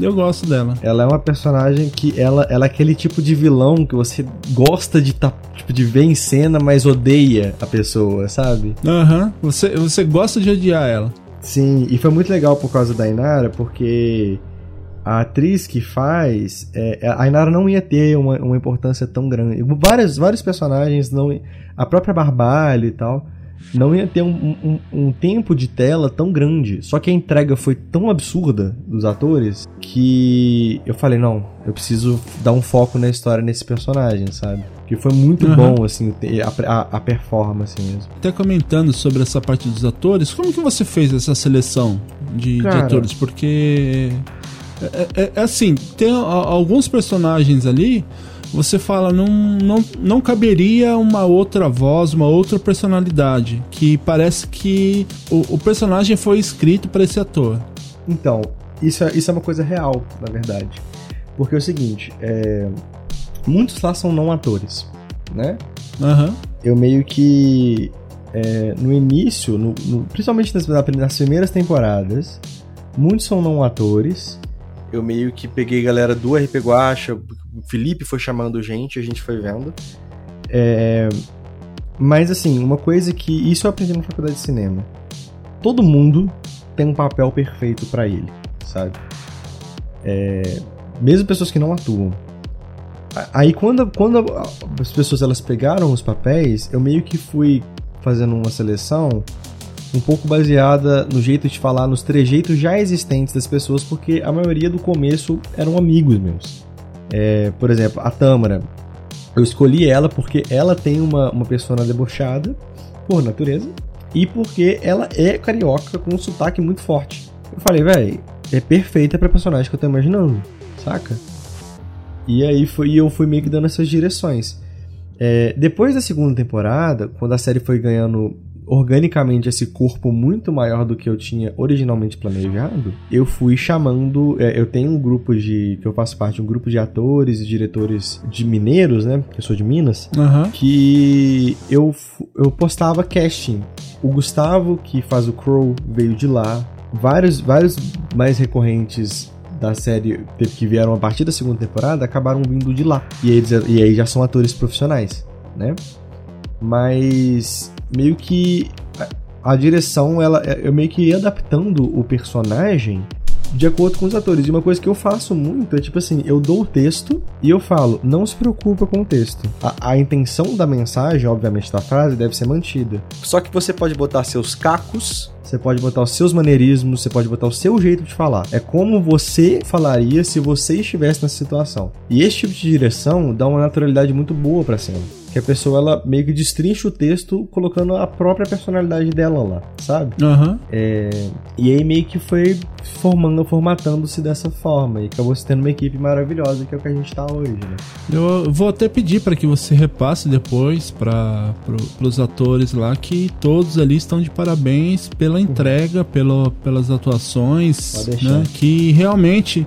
S4: Eu gosto dela.
S3: Ela é uma personagem que ela, ela é aquele tipo de vilão que você gosta de tá, tipo, de ver em cena, mas odeia a pessoa, sabe?
S4: Aham. Uhum. Você, você gosta de odiar ela.
S3: Sim, e foi muito legal por causa da Inara, porque a atriz que faz, é, a Inara não ia ter uma, uma importância tão grande. Vários, vários personagens, não, a própria Barbalho e tal, não ia ter um, um, um, tempo de tela tão grande. Só que a entrega foi tão absurda dos atores que eu falei, não, eu preciso dar um foco na história nesse personagem, sabe? Que foi muito uhum. bom, assim, a, a, a, performance mesmo.
S4: Até comentando sobre essa parte dos atores, como que você fez essa seleção de, Cara, de atores? Porque É, é, é assim, tem alguns personagens ali, você fala, não, não, não caberia uma outra voz, uma outra personalidade. Que parece que o, o personagem foi escrito para esse ator.
S3: Então, isso é, isso é uma coisa real, na verdade. Porque é o seguinte, é, muitos lá são não atores, né?
S4: Uhum.
S3: Eu meio que. É, no início, no, no, principalmente nas, nas primeiras temporadas, muitos são não atores. Eu meio que peguei galera do RP Guacha, o Felipe foi chamando gente, a gente foi vendo. É, mas assim, uma coisa que. Isso eu aprendi na faculdade de cinema. Todo mundo tem um papel perfeito para ele, sabe? É, mesmo pessoas que não atuam. Aí quando, quando as pessoas elas pegaram os papéis, eu meio que fui fazendo uma seleção um pouco baseada no jeito de falar, nos trejeitos já existentes das pessoas, porque a maioria do começo eram amigos meus. É, por exemplo, a Tâmara. Eu escolhi ela porque ela tem uma, uma persona debochada, por natureza, e porque ela é carioca com um sotaque muito forte. Eu falei, velho, é perfeita pra personagem que eu tô imaginando, saca? E aí foi, eu fui meio que dando essas direções. É, depois da segunda temporada, quando a série foi ganhando organicamente esse corpo muito maior do que eu tinha originalmente planejado, eu fui chamando. É, eu tenho um grupo de. que eu faço parte, um grupo de atores e diretores de mineiros, né? Que eu sou de Minas,
S4: uhum.
S3: que eu, eu postava casting. O Gustavo, que faz o Crow, veio de lá. Vários, vários mais recorrentes da série que vieram a partir da segunda temporada acabaram vindo de lá. E, eles, e aí já são atores profissionais, né? Mas meio que a, direção, ela, eu meio que ia adaptando o personagem de acordo com os atores. E uma coisa que eu faço muito é tipo assim: eu dou o texto e eu falo, não se preocupa com o texto. A, a, intenção da mensagem, obviamente, da frase deve ser mantida. Só que você pode botar seus cacos. Você pode botar os seus maneirismos, você pode botar o seu jeito de falar. É como você falaria se você estivesse nessa situação. E esse tipo de direção dá uma naturalidade muito boa pra cena que a pessoa ela meio que destrincha o texto colocando a própria personalidade dela lá, sabe?
S4: Uhum.
S3: É, e aí meio que foi formando, formatando-se dessa forma e acabou se tendo uma equipe maravilhosa que é o que a gente tá hoje, né?
S4: Eu vou até pedir para que você repasse depois para pro, os atores lá que todos ali estão de parabéns pela entrega, uhum. pelo, pelas atuações, né? Que realmente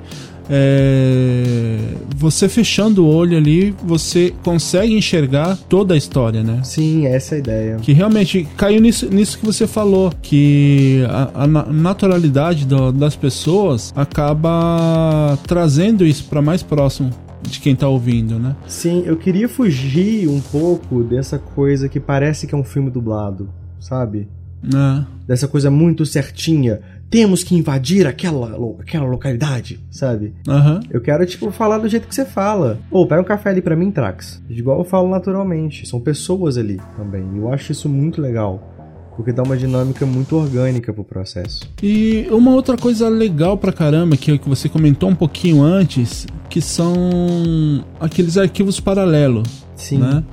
S4: é, você fechando o olho ali, você consegue enxergar toda a história, né?
S3: Sim, essa é a ideia.
S4: Que realmente caiu nisso, nisso que você falou, que a, a naturalidade do, das pessoas acaba trazendo isso para mais próximo de quem tá ouvindo, né?
S3: Sim, eu queria fugir um pouco dessa coisa que parece que é um filme dublado, sabe?
S4: É.
S3: Dessa coisa muito certinha temos que invadir aquela, aquela localidade, sabe?
S4: Uhum.
S3: Eu quero, tipo, falar do jeito que você fala. Ou, pega um café ali pra mim, Trax. Igual eu falo naturalmente. São pessoas ali também. Eu acho isso muito legal. Porque dá uma dinâmica muito orgânica pro processo.
S4: E uma outra coisa legal pra caramba, que, que você comentou um pouquinho antes, que são aqueles arquivos paralelos.
S3: Sim.
S4: Né?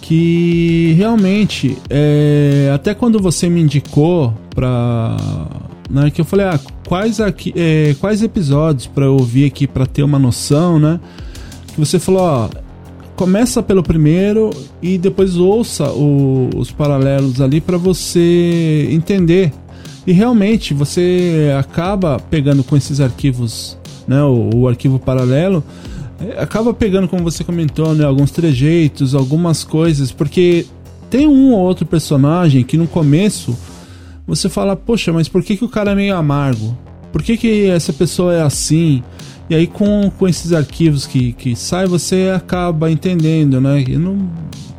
S4: Que realmente, é, até quando você me indicou pra né? Que eu falei, ah, quais, aqui, é, quais episódios para eu ouvir aqui para ter uma noção, né? Que você falou, ó, começa pelo primeiro e depois ouça o, os paralelos ali para você entender. E realmente você acaba pegando com esses arquivos, né? O, o arquivo paralelo é, acaba pegando, como você comentou, né? Alguns trejeitos, algumas coisas, porque tem um ou outro personagem que no começo você fala, poxa, mas por que, que o cara é meio amargo? Por que, que essa pessoa é assim? E aí com, com esses arquivos que, que sai, você acaba entendendo, né? Eu não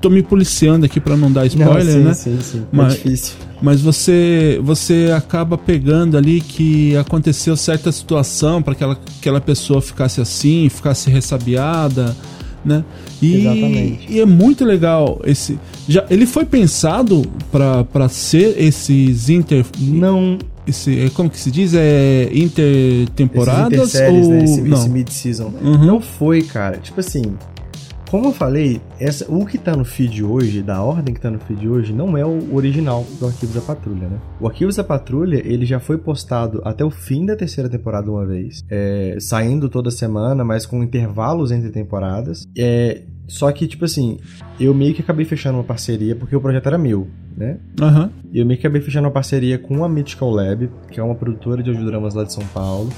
S4: tô me policiando aqui para não dar spoiler, não, sim,
S3: né? Sim, sim, é mas, é difícil.
S4: Mas você você acaba pegando ali que aconteceu certa situação para que aquela, aquela pessoa ficasse assim, ficasse ressabiada, né? E,
S3: Exatamente.
S4: E é muito legal esse. Já, ele foi pensado para ser esses inter.
S3: Não.
S4: Esse, é, como que se diz? É intertemporadas?
S3: Esses ou... né? Esse,
S4: não.
S3: esse mid-season.
S4: Uhum.
S3: Não foi, cara. Tipo assim. Como eu falei, essa, o que tá no feed hoje, da ordem que tá no feed hoje, não é o original do Arquivos da Patrulha, né? O Arquivos da Patrulha, ele já foi postado até o fim da terceira temporada uma vez, é, saindo toda semana, mas com intervalos entre temporadas. É, só que, tipo assim, eu meio que acabei fechando uma parceria porque o projeto era meu, né?
S4: Aham.
S3: E eu meio que acabei fechando uma parceria com a Mythical Lab, que é uma produtora de audiodramas lá de São Paulo.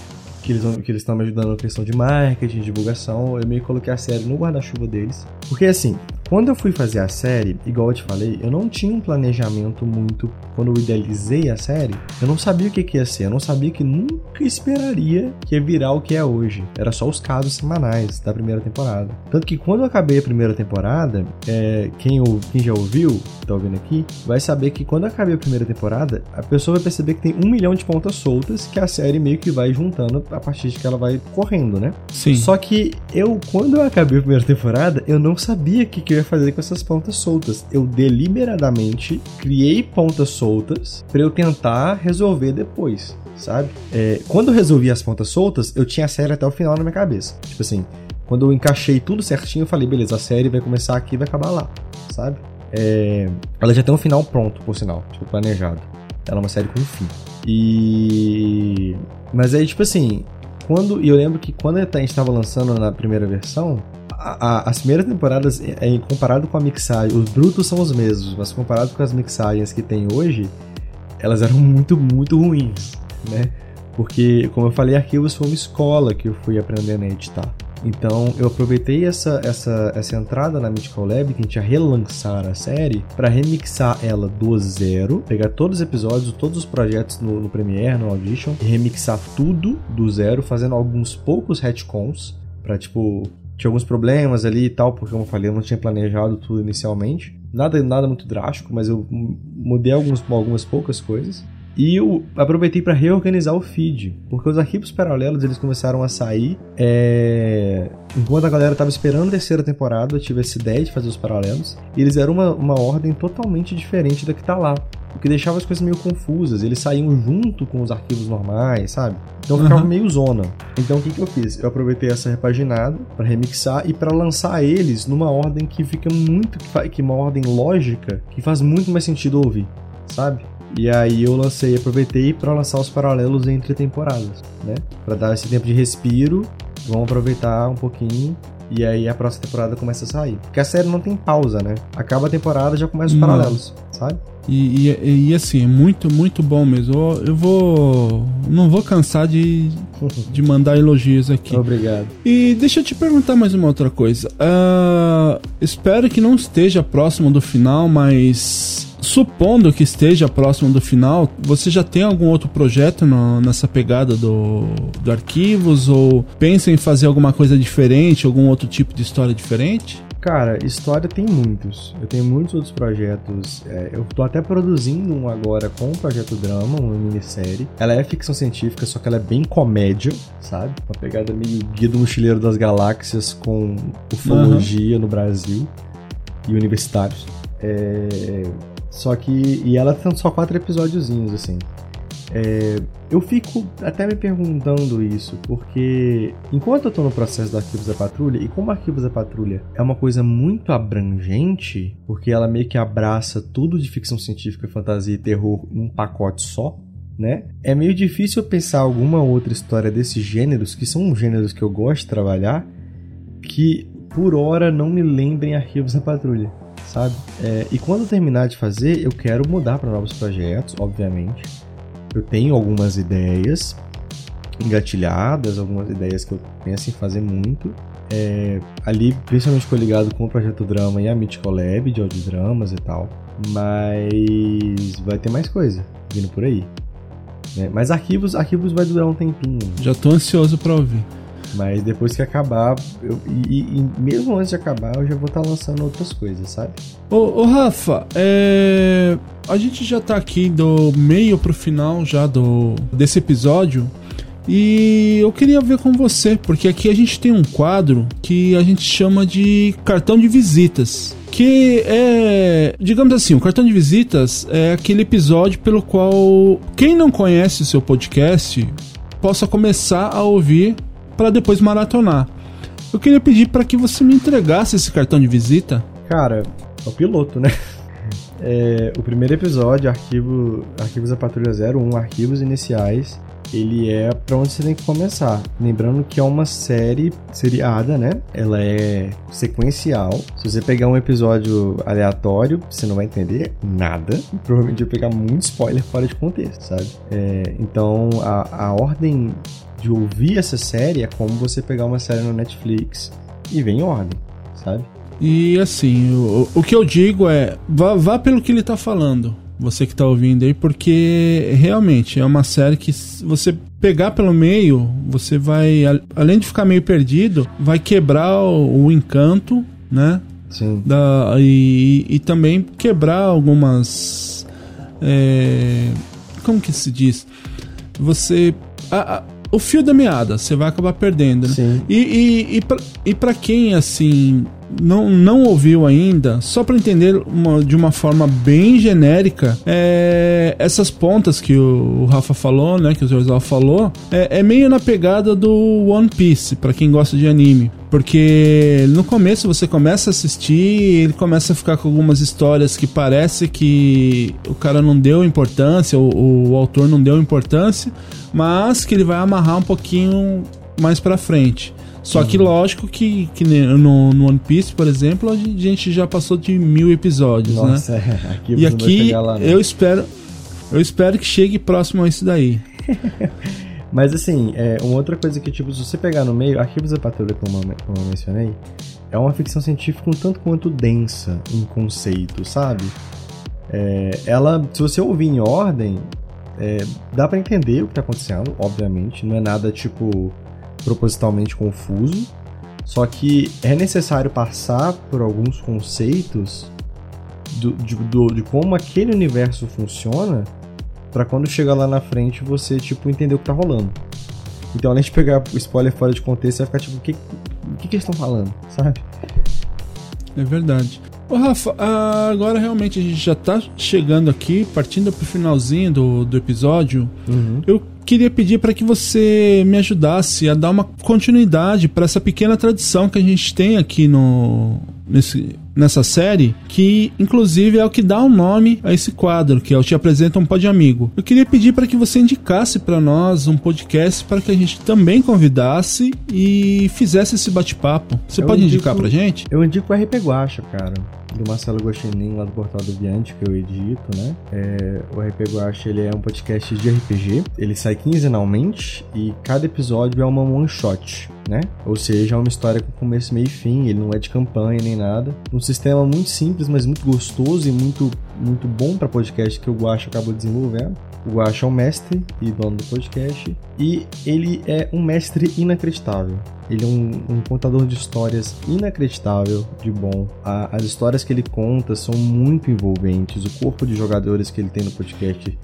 S3: Que eles, que eles estão me ajudando na questão de marketing, divulgação. Eu meio que coloquei a série no guarda-chuva deles. Porque assim, quando eu fui fazer a série, igual eu te falei, eu não tinha um planejamento muito. Quando eu idealizei a série, eu não sabia o que, que ia ser. Eu não sabia que nunca esperaria que ia virar o que é hoje. Era só os casos semanais da primeira temporada. Tanto que quando eu acabei a primeira temporada, é, quem, ou- quem já ouviu, tá ouvindo aqui, vai saber que quando eu acabei a primeira temporada, a pessoa vai perceber que tem um milhão de pontas soltas que a série meio que vai juntando a partir de que ela vai correndo, né?
S4: Sim.
S3: Só que eu, quando eu acabei a primeira temporada, eu não sabia o que, que eu ia fazer com essas pontas soltas. Eu deliberadamente criei pontas soltas pra eu tentar resolver depois, sabe? É, quando eu resolvi as pontas soltas, eu tinha a série até o final na minha cabeça. Tipo assim, quando eu encaixei tudo certinho, eu falei, beleza, a série vai começar aqui e vai acabar lá, sabe? É, ela já tem um final pronto, por sinal, tipo, planejado. Ela é uma série com fim. E. Mas aí, tipo assim, quando. E eu lembro que quando a gente estava lançando na primeira versão, a- as primeiras temporadas, é, é, comparado com a mixagem, os brutos são os mesmos, mas comparado com as mixagens que tem hoje, elas eram muito, muito ruins, né? Porque, como eu falei, Arquivos foi uma escola que eu fui aprendendo a editar. Então, eu aproveitei essa, essa, essa entrada na Mythical Lab, que a gente ia relançar a série, para remixar ela do zero, pegar todos os episódios, todos os projetos no, no Premiere, no Audition, e remixar tudo do zero, fazendo alguns poucos retcons, pra tipo. Tinha alguns problemas ali e tal, porque como eu falei, eu não tinha planejado tudo inicialmente. Nada, nada muito drástico, mas eu mudei alguns, algumas poucas coisas. E eu aproveitei para reorganizar o feed, porque os arquivos paralelos eles começaram a sair. é, Enquanto a galera tava esperando a terceira temporada, eu tive essa ideia de fazer os paralelos. E eles eram uma, uma ordem totalmente diferente da que tá lá. O que deixava as coisas meio confusas. Eles saíam junto com os arquivos normais, sabe? Então ficava
S4: Uhum.
S3: meio zona. Então o que, que eu fiz? Eu aproveitei essa repaginada para remixar e para lançar eles numa ordem que fica muito. Que, que uma ordem lógica que faz muito mais sentido ouvir, sabe? E aí eu lancei, aproveitei para lançar os paralelos entre temporadas, né? Para dar esse tempo de respiro, vamos aproveitar um pouquinho e aí a próxima temporada começa a sair. Porque a série não tem pausa, né? Acaba a temporada já começa os paralelos, sabe?
S4: E, e- e, assim, é muito, muito bom mesmo. Eu, eu vou. Não vou cansar de, <laughs> de mandar elogios aqui.
S3: Obrigado.
S4: E deixa eu te perguntar mais uma outra coisa. Ah, espero que não esteja próximo do final, mas supondo que esteja próximo do final, você já tem algum outro projeto no- nessa pegada do, do arquivos? Ou pensa em fazer alguma coisa diferente, algum outro tipo de história diferente?
S3: Cara, história tem muitos. Eu tenho muitos outros projetos. É, eu tô até produzindo um agora com o Projeto Drama, uma minissérie. Ela é ficção científica, só que ela é bem comédia, sabe? Uma pegada meio Guia do Mochileiro das Galáxias com ufologia no Brasil e universitários. É, só que. E ela tem só quatro episódiozinhos, assim. É, eu fico até me perguntando isso, porque enquanto eu tô no processo do Arquivos da Patrulha, e como Arquivos da Patrulha é uma coisa muito abrangente, porque ela meio que abraça tudo de ficção científica, fantasia e terror num pacote só, né? É meio difícil pensar alguma outra história desses gêneros, que são gêneros que eu gosto de trabalhar, que por hora não me lembrem Arquivos da Patrulha, sabe? É, e quando eu terminar de fazer, eu quero mudar para novos projetos, obviamente. Eu tenho algumas ideias engatilhadas, algumas ideias que eu penso em fazer muito. É, ali, principalmente coligado com o Projeto Drama e a Mythical Lab de audiodramas e tal. Mas vai ter mais coisa vindo por aí. né? Mas arquivos, arquivos vai durar um tempinho.
S4: Já tô ansioso pra ouvir.
S3: Mas depois que acabar, eu- e, e- mesmo antes de acabar, eu já vou estar lançando outras coisas, sabe?
S4: Ô, ô, Rafa, é, a gente já tá aqui do meio pro final já do desse episódio e eu queria ver com você, porque aqui a gente tem um quadro que a gente chama de cartão de visitas. Que é, digamos assim, o cartão de visitas é aquele episódio pelo qual quem não conhece o seu podcast possa começar a ouvir para depois maratonar. Eu queria pedir para que você me entregasse esse cartão de visita.
S3: Cara, é o piloto, né? <laughs> É, o primeiro episódio, arquivo, Arquivos da Patrulha 01, arquivos iniciais, ele é pra onde você tem que começar. Lembrando que é uma série seriada, né? Ela é sequencial. Se você pegar um episódio aleatório, você não vai entender nada. E <laughs> provavelmente vai pegar muito spoiler fora de contexto, sabe? É, então, a, a ordem de ouvir essa série é como você pegar uma série no Netflix e vem em ordem, sabe?
S4: E assim, o, o que eu digo é, vá, vá pelo que ele tá falando, você que tá ouvindo aí, porque realmente é uma série que você pegar pelo meio, você vai, além de ficar meio perdido, vai quebrar o, o encanto, né?
S3: Sim.
S4: Da, e, e também quebrar algumas. É, como que se diz? Você. A, a, o fio da meada, você vai acabar perdendo, né?
S3: Sim.
S4: E, e, e, pra, e pra quem, assim, não, não ouviu ainda, só para entender uma, de uma forma bem genérica, é, essas pontas que o, o, Rafa falou, né, que o Zorzal falou, é, é, meio na pegada do One Piece, para quem gosta de anime. Porque no começo você começa a assistir, ele começa a ficar com algumas histórias que parece que o cara não deu importância, o, o autor não deu importância, mas que ele vai amarrar um pouquinho mais para frente. Só que lógico que, que no, no One Piece, por exemplo, a gente já passou de mil episódios,
S3: Nossa,
S4: né? <laughs>
S3: É, aqui
S4: e aqui
S3: lá, né?
S4: eu espero eu espero que chegue próximo a isso daí. <laughs>
S3: Mas assim, é, uma outra coisa que, tipo, se você pegar no meio, Arquivos da Patrulha, como eu, como eu mencionei, é uma ficção científica um tanto quanto densa em conceito, sabe? É, ela, se você ouvir em ordem, é, dá para entender o que tá acontecendo, obviamente. Não é nada tipo propositalmente confuso, só que é necessário passar por alguns conceitos do, de, do, de como aquele universo funciona para quando chegar lá na frente você tipo entender o que tá rolando. Então, além de pegar o spoiler fora de contexto, você vai ficar tipo, o que, o que, eles estão falando, sabe?
S4: É verdade. Ô Rafa, agora realmente a gente já tá chegando aqui, partindo pro finalzinho do, do episódio.
S3: Uhum.
S4: Eu queria pedir para que você me ajudasse a dar uma continuidade para essa pequena tradição que a gente tem aqui no nesse, nessa série, que inclusive é o que dá o um nome a esse quadro, que é o Te Apresenta um Pod Amigo. Eu queria pedir para que você indicasse para nós um podcast para que a gente também convidasse e fizesse esse bate-papo. Você
S3: Eu
S4: pode
S3: indico-
S4: indicar pra gente?
S3: Eu indico o RP Guacha, cara. Do Marcelo Gostinin, lá do Portal do Viante, que eu edito, né? É, o RP Guacha, ele é um podcast de RPG. Ele sai quinzenalmente e cada episódio é uma one shot, né? Ou seja, é uma história com começo, meio e fim. Ele não é de campanha nem nada. Um sistema muito simples, mas muito gostoso e muito, muito bom para podcast que o Guacha acabou desenvolvendo. O Guacha é um mestre e dono do podcast. E ele é um mestre inacreditável. Ele é um, um contador de histórias inacreditável de bom. A- as histórias que ele conta são muito envolventes. O corpo de jogadores que ele tem no podcast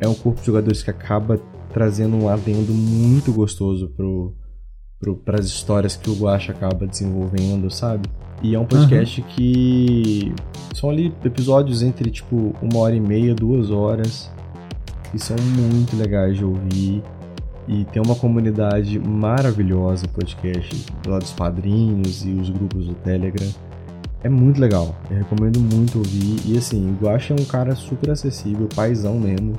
S3: é um corpo de jogadores que acaba trazendo um adendo muito gostoso pro, para as histórias que o Guacha acaba desenvolvendo, sabe? E é um podcast que são ali episódios entre tipo uma hora e meia, duas horas, que são muito legais de ouvir. E tem uma comunidade maravilhosa o podcast, lá dos padrinhos e os grupos do Telegram. É muito legal, eu recomendo muito ouvir. E assim, o Guacha é um cara super acessível, paizão mesmo.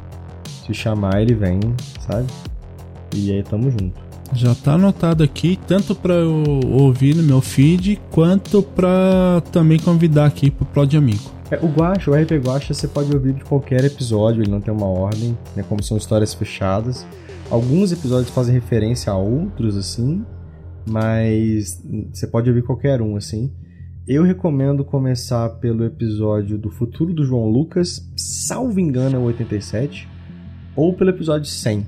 S3: Se chamar, ele vem, sabe? E aí tamo junto.
S4: Já tá anotado aqui, tanto para eu ouvir no meu feed, quanto para também convidar aqui pro Pod Amigo.
S3: É, o Guacha, o RP Guacha, você pode ouvir de qualquer episódio, ele não tem uma ordem, né? Como são histórias fechadas. Alguns episódios fazem referência a outros, assim, mas você pode ouvir qualquer um, assim. Eu recomendo começar pelo episódio do Futuro do João Lucas, salvo engano é o 87, ou pelo episódio 100,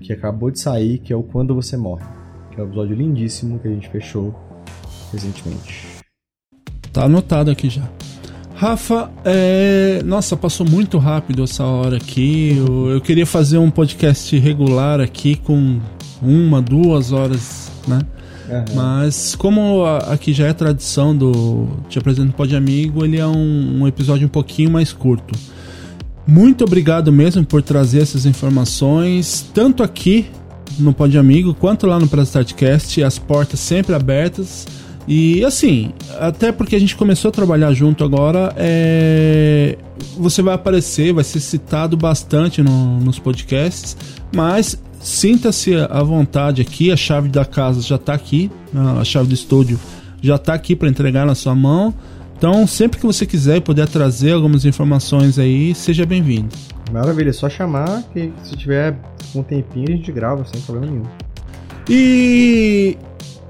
S3: que acabou de sair, que é o Quando Você Morre, que é um episódio lindíssimo que a gente fechou recentemente.
S4: Tá anotado aqui já. Rafa, é... nossa, passou muito rápido essa hora aqui. Eu, eu queria fazer um podcast regular aqui com uma, duas horas, né? Mas como aqui já é tradição do Te Apresento Pode Amigo, ele é um, um episódio um pouquinho mais curto. Muito obrigado mesmo por trazer essas informações, tanto aqui no Pod Amigo quanto lá no Press Startcast, as portas sempre abertas. E assim, até porque a gente começou a trabalhar junto agora, é... você vai aparecer, vai ser citado bastante no, nos podcasts, mas sinta-se à vontade aqui, a chave da casa já está aqui, a chave do estúdio já está aqui para entregar na sua mão. Então, sempre que você quiser poder trazer algumas informações aí, seja bem-vindo.
S3: Maravilha, é só chamar que se tiver um tempinho a gente grava sem problema nenhum.
S4: E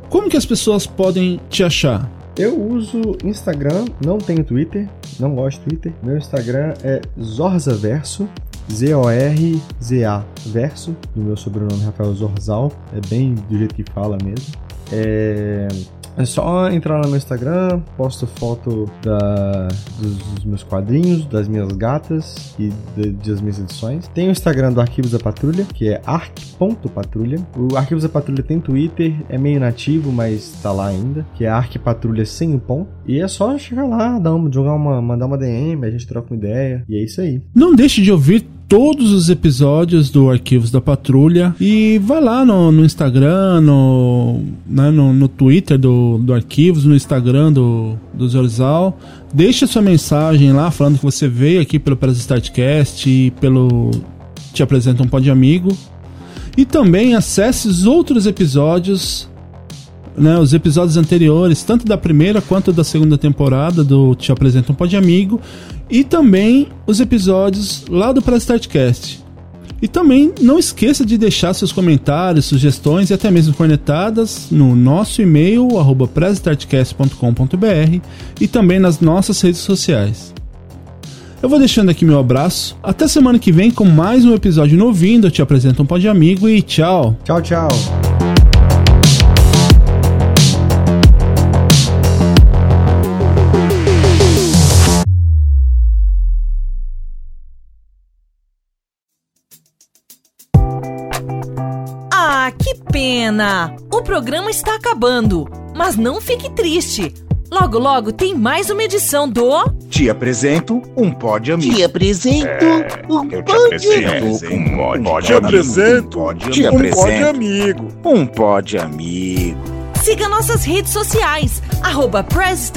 S4: como que as pessoas podem te achar?
S3: Eu uso Instagram, não tenho Twitter, não gosto de Twitter. Meu Instagram é Zorzaverso, Z-O-R-Z-A Verso, do meu sobrenome Rafael Zorzal, é bem do jeito que fala mesmo. É... É só entrar no meu Instagram, posto foto da, dos, dos, meus quadrinhos, das minhas gatas e de, das minhas edições. Tem o Instagram do Arquivos da Patrulha, que é arc.patrulha. O Arquivos da Patrulha tem Twitter, é meio nativo, mas tá lá ainda, que é arcpatrulha sem o ponto. E é só chegar lá, dar uma, jogar uma, mandar uma DM, a gente troca uma ideia, e é isso aí.
S4: Não deixe de ouvir todos os episódios do Arquivos da Patrulha e vai lá no, no Instagram, no, né, no, no, Twitter do, do Arquivos, no Instagram do, do Zorzal. Deixa sua mensagem lá falando que você veio aqui pelo Press Startcast e pelo Te Apresenta um Pod Amigo. E também acesse os outros episódios né, os episódios anteriores, tanto da primeira quanto da segunda temporada do Te Apresenta um Pod Amigo, e também os episódios lá do Press Startcast. E também não esqueça de deixar seus comentários, sugestões e até mesmo cornetadas no nosso e-mail, arroba e também nas nossas redes sociais. Eu vou deixando aqui meu abraço. Até semana que vem com mais um episódio novinho. Eu te apresento um de amigo e tchau.
S3: Tchau, tchau.
S9: Pena! O programa está acabando, mas não fique triste. Logo, logo tem mais uma edição do.
S1: Te apresento um pod amigo.
S2: Te apresento é, um
S1: eu te apresento um te apresento te apresento um pod amigo. Um pod amigo.
S9: Siga nossas redes sociais, arroba Press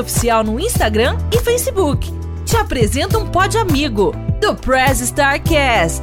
S9: Oficial no Instagram e Facebook. Te apresento um pod amigo do Press Starcast.